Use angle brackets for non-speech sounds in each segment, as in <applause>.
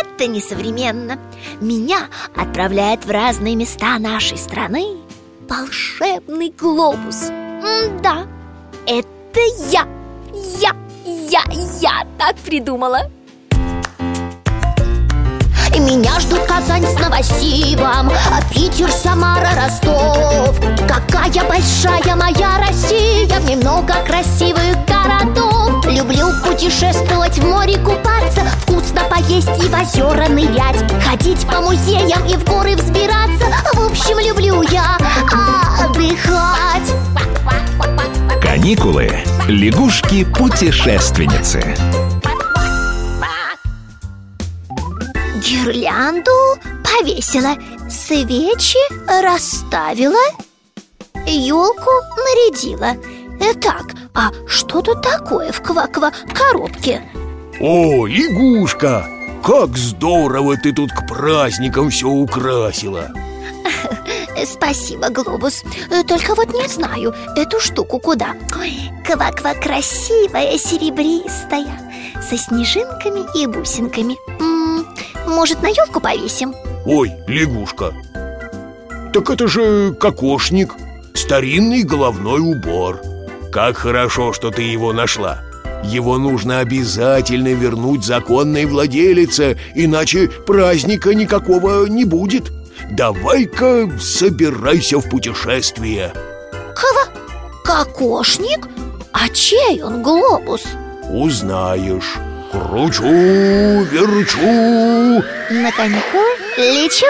это несовременно. Меня отправляет в разные места нашей страны Волшебный глобус. М-да, это я Я, я, я так придумала. Меня ждут Казань с Новосибом а Питер, Самара, Ростов. Какая большая моя Россия В ней много красивых городов. Люблю путешествовать, в море купаться Поесть и в озера нырять Ходить по музеям и в горы взбираться В общем, люблю я отдыхать Каникулы. Лягушки-путешественницы. Гирлянду повесила Свечи расставила Елку нарядила Итак, а что тут такое в ква-ква коробке? О, лягушка! Как здорово ты тут к праздникам все украсила. Спасибо, Глобус. Только вот не знаю, эту штуку куда? Ой, ква-ква красивая, серебристая Со снежинками и бусинками. М -м, Может, на елку повесим? Ой, лягушка. Так это же кокошник Старинный головной убор. Как хорошо, что ты его нашла его нужно обязательно вернуть законной владелице Иначе праздника никакого не будет Давай-ка собирайся в путешествие Кого? Кокошник? А чей он глобус? Узнаешь Кручу, верчу На каникулы лечу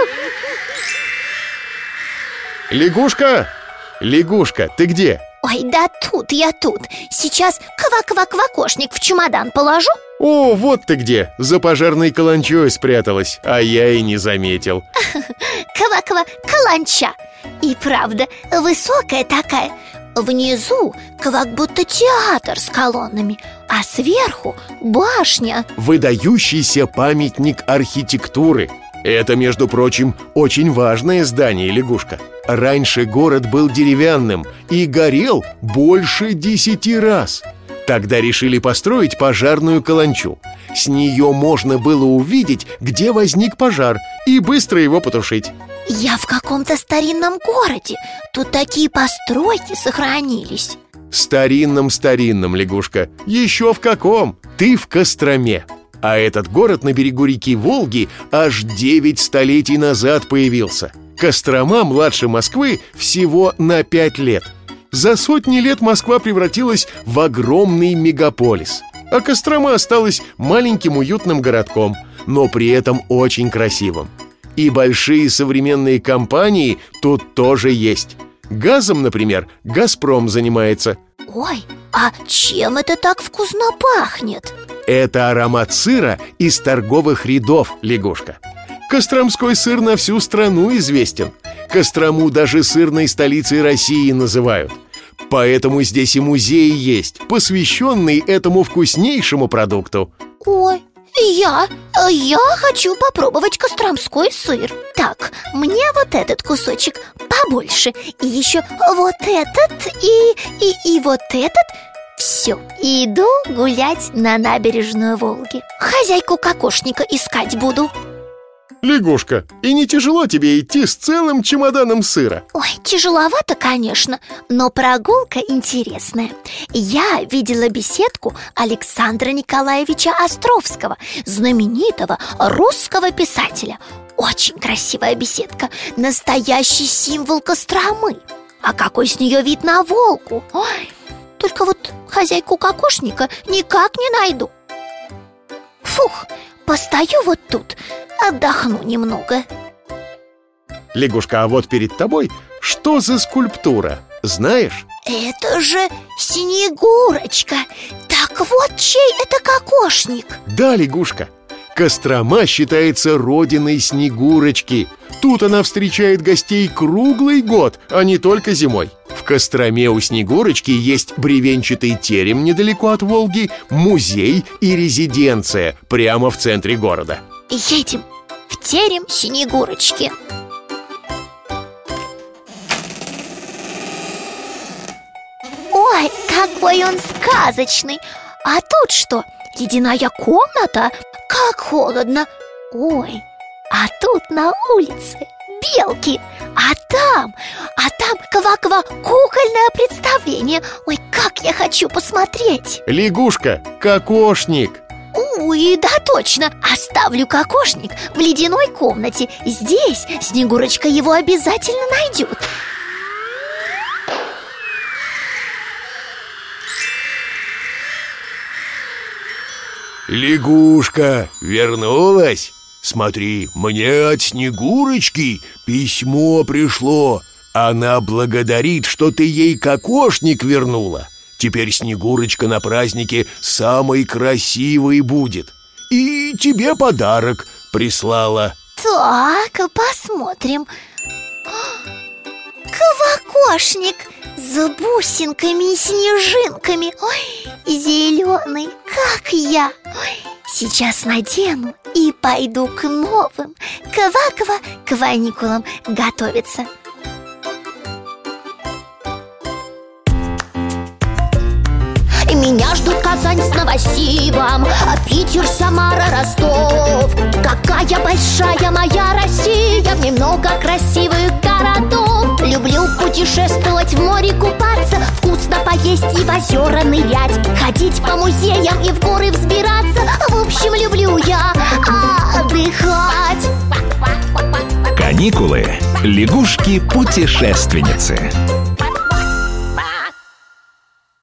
Лягушка! Лягушка, ты где? Ой, да тут я тут. Сейчас ква-ква-квакошник в чемодан положу. О, вот ты где, за пожарной каланчой спряталась, а я и не заметил. <laughs> Ква-ква каланча. И правда, высокая такая. Внизу как будто театр с колоннами А сверху башня. Выдающийся памятник архитектуры. Это, между прочим, очень важное здание, лягушка Раньше город был деревянным и горел больше десяти раз. Тогда решили построить пожарную каланчу. С нее можно было увидеть, где возник пожар И быстро его потушить. Я в каком-то старинном городе. Тут такие постройки сохранились. Старинном-старинном, лягушка. Еще в каком? Ты в Костроме. А этот город на берегу реки Волги аж девять столетий назад появился Кострома младше Москвы всего на пять лет. За сотни лет Москва превратилась в огромный мегаполис. А Кострома осталась маленьким уютным городком Но при этом очень красивым. И большие современные компании тут тоже есть. Газом, например, «Газпром» занимается. Ой, а чем это так вкусно пахнет? Это аромат сыра из торговых рядов, лягушка Костромской сыр на всю страну известен. Кострому даже сырной столицей России называют. Поэтому здесь и музей есть, посвященный этому вкуснейшему продукту. Ой, я, я хочу попробовать костромской сыр. Так, мне вот этот кусочек побольше. И еще вот этот и, и, и вот этот. Все, иду гулять на набережную Волги. Хозяйку кокошника искать буду Лягушка, и не тяжело тебе идти с целым чемоданом сыра? Ой, тяжеловато, конечно, но прогулка интересная. Я видела беседку Александра Николаевича Островского Знаменитого русского писателя. Очень красивая беседка, настоящий символ Костромы. А какой с нее вид на Волгу Ой, только вот хозяйку кокошника никак не найду. Фух, постою вот тут, отдохну немного Лягушка, а вот перед тобой что за скульптура? Знаешь? Это же Снегурочка Так вот чей это кокошник Да, лягушка Кострома считается родиной Снегурочки. Тут она встречает гостей круглый год, а не только зимой. В Костроме у Снегурочки есть бревенчатый терем недалеко от Волги, музей и резиденция прямо в центре города. Едем в терем Снегурочки Ой, какой он сказочный А тут что, ледяная комната? Как холодно Ой, а тут на улице белки А там, а там ква-ква кукольное представление. Ой, как я хочу посмотреть. Лягушка, кокошник. Ой, да точно. Оставлю кокошник в ледяной комнате. Здесь Снегурочка его обязательно найдет. Лягушка вернулась? Смотри, мне от Снегурочки письмо пришло. Она благодарит, что ты ей кокошник вернула. Теперь Снегурочка на празднике самой красивой будет. И тебе подарок прислала Так, посмотрим. <gasps> Квакошник с бусинками и снежинками. Ой, зеленый, как я. Ой, Сейчас надену и пойду к новым. Ква-ква каникулам готовиться Меня ждут Казань с Новосибом а Питер, Самара, Ростов. Какая большая моя Россия В ней много красивых городов. Люблю путешествовать, в море купаться Вкусно поесть и в озера нырять. Ходить по музеям и в горы взбираться В общем, люблю я отдыхать Каникулы. Лягушки-путешественницы.